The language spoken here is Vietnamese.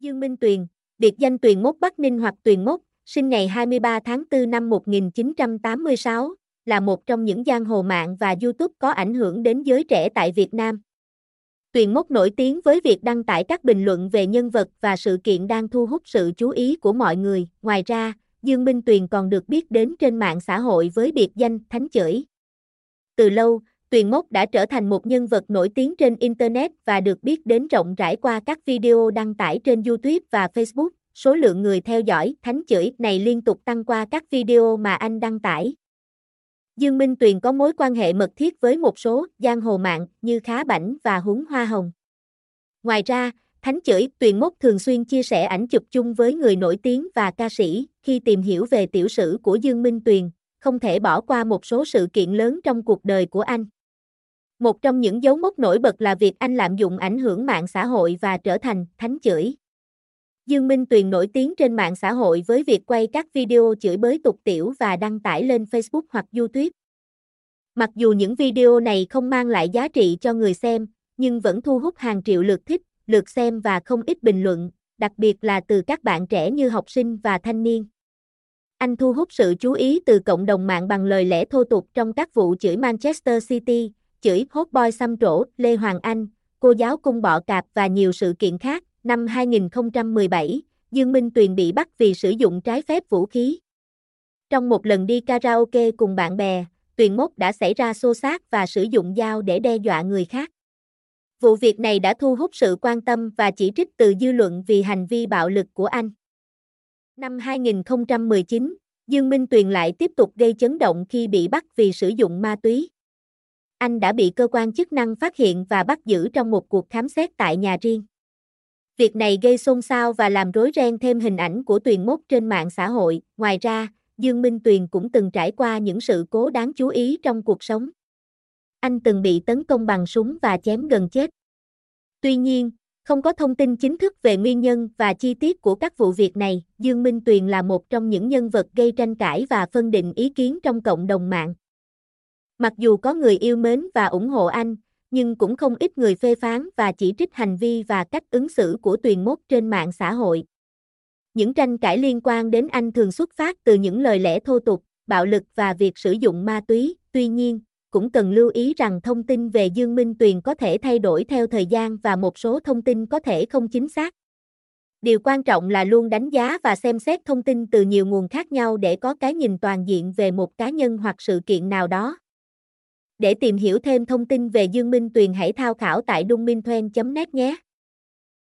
Dương Minh Tuyền, biệt danh Tuyền Mốt Bắc Ninh hoặc Tuyền Mốt, sinh ngày 23 tháng 4 năm 1986, là một trong những giang hồ mạng và YouTube có ảnh hưởng đến giới trẻ tại Việt Nam. Tuyền Mốt nổi tiếng với việc đăng tải các bình luận về nhân vật và sự kiện đang thu hút sự chú ý của mọi người. Ngoài ra, Dương Minh Tuyền còn được biết đến trên mạng xã hội với biệt danh Thánh Chửi. Từ lâu, Tuyền Mốc đã trở thành một nhân vật nổi tiếng trên Internet và được biết đến rộng rãi qua các video đăng tải trên YouTube và Facebook. Số lượng người theo dõi thánh chửi này liên tục tăng qua các video mà anh đăng tải. Dương Minh Tuyền có mối quan hệ mật thiết với một số giang hồ mạng như Khá Bảnh và Huống Hoa Hồng. Ngoài ra, Thánh chửi Tuyền Mốc thường xuyên chia sẻ ảnh chụp chung với người nổi tiếng và ca sĩ khi tìm hiểu về tiểu sử của Dương Minh Tuyền, không thể bỏ qua một số sự kiện lớn trong cuộc đời của anh. Một trong những dấu mốc nổi bật là việc anh lạm dụng ảnh hưởng mạng xã hội và trở thành thánh chửi. Dương Minh Tuyền nổi tiếng trên mạng xã hội với việc quay các video chửi bới tục tiểu và đăng tải lên Facebook hoặc YouTube. Mặc dù những video này không mang lại giá trị cho người xem, nhưng vẫn thu hút hàng triệu lượt thích, lượt xem và không ít bình luận, đặc biệt là từ các bạn trẻ như học sinh và thanh niên. Anh thu hút sự chú ý từ cộng đồng mạng bằng lời lẽ thô tục trong các vụ chửi Manchester City, chửi hốt boy xăm trổ, Lê Hoàng Anh, cô giáo cung bọ cạp và nhiều sự kiện khác. Năm 2017, Dương Minh Tuyền bị bắt vì sử dụng trái phép vũ khí. Trong một lần đi karaoke cùng bạn bè, Tuyền Mốc đã xảy ra xô xát và sử dụng dao để đe dọa người khác. Vụ việc này đã thu hút sự quan tâm và chỉ trích từ dư luận vì hành vi bạo lực của anh. Năm 2019, Dương Minh Tuyền lại tiếp tục gây chấn động khi bị bắt vì sử dụng ma túy. Anh đã bị cơ quan chức năng phát hiện và bắt giữ trong một cuộc khám xét tại nhà riêng. Việc này gây xôn xao và làm rối ren thêm hình ảnh của Tuyền Mốc trên mạng xã hội. Ngoài ra, Dương Minh Tuyền cũng từng trải qua những sự cố đáng chú ý trong cuộc sống. Anh từng bị tấn công bằng súng và chém gần chết. Tuy nhiên, không có thông tin chính thức về nguyên nhân và chi tiết của các vụ việc này, Dương Minh Tuyền là một trong những nhân vật gây tranh cãi và phân định ý kiến trong cộng đồng mạng. Mặc dù có người yêu mến và ủng hộ anh, nhưng cũng không ít người phê phán và chỉ trích hành vi và cách ứng xử của Tuyền Mốt trên mạng xã hội. Những tranh cãi liên quan đến anh thường xuất phát từ những lời lẽ thô tục, bạo lực và việc sử dụng ma túy, tuy nhiên, cũng cần lưu ý rằng thông tin về Dương Minh Tuyền có thể thay đổi theo thời gian và một số thông tin có thể không chính xác. Điều quan trọng là luôn đánh giá và xem xét thông tin từ nhiều nguồn khác nhau để có cái nhìn toàn diện về một cá nhân hoặc sự kiện nào đó. Để tìm hiểu thêm thông tin về Dương Minh Tuyền hãy tham khảo tại đunminhthoen.net nhé.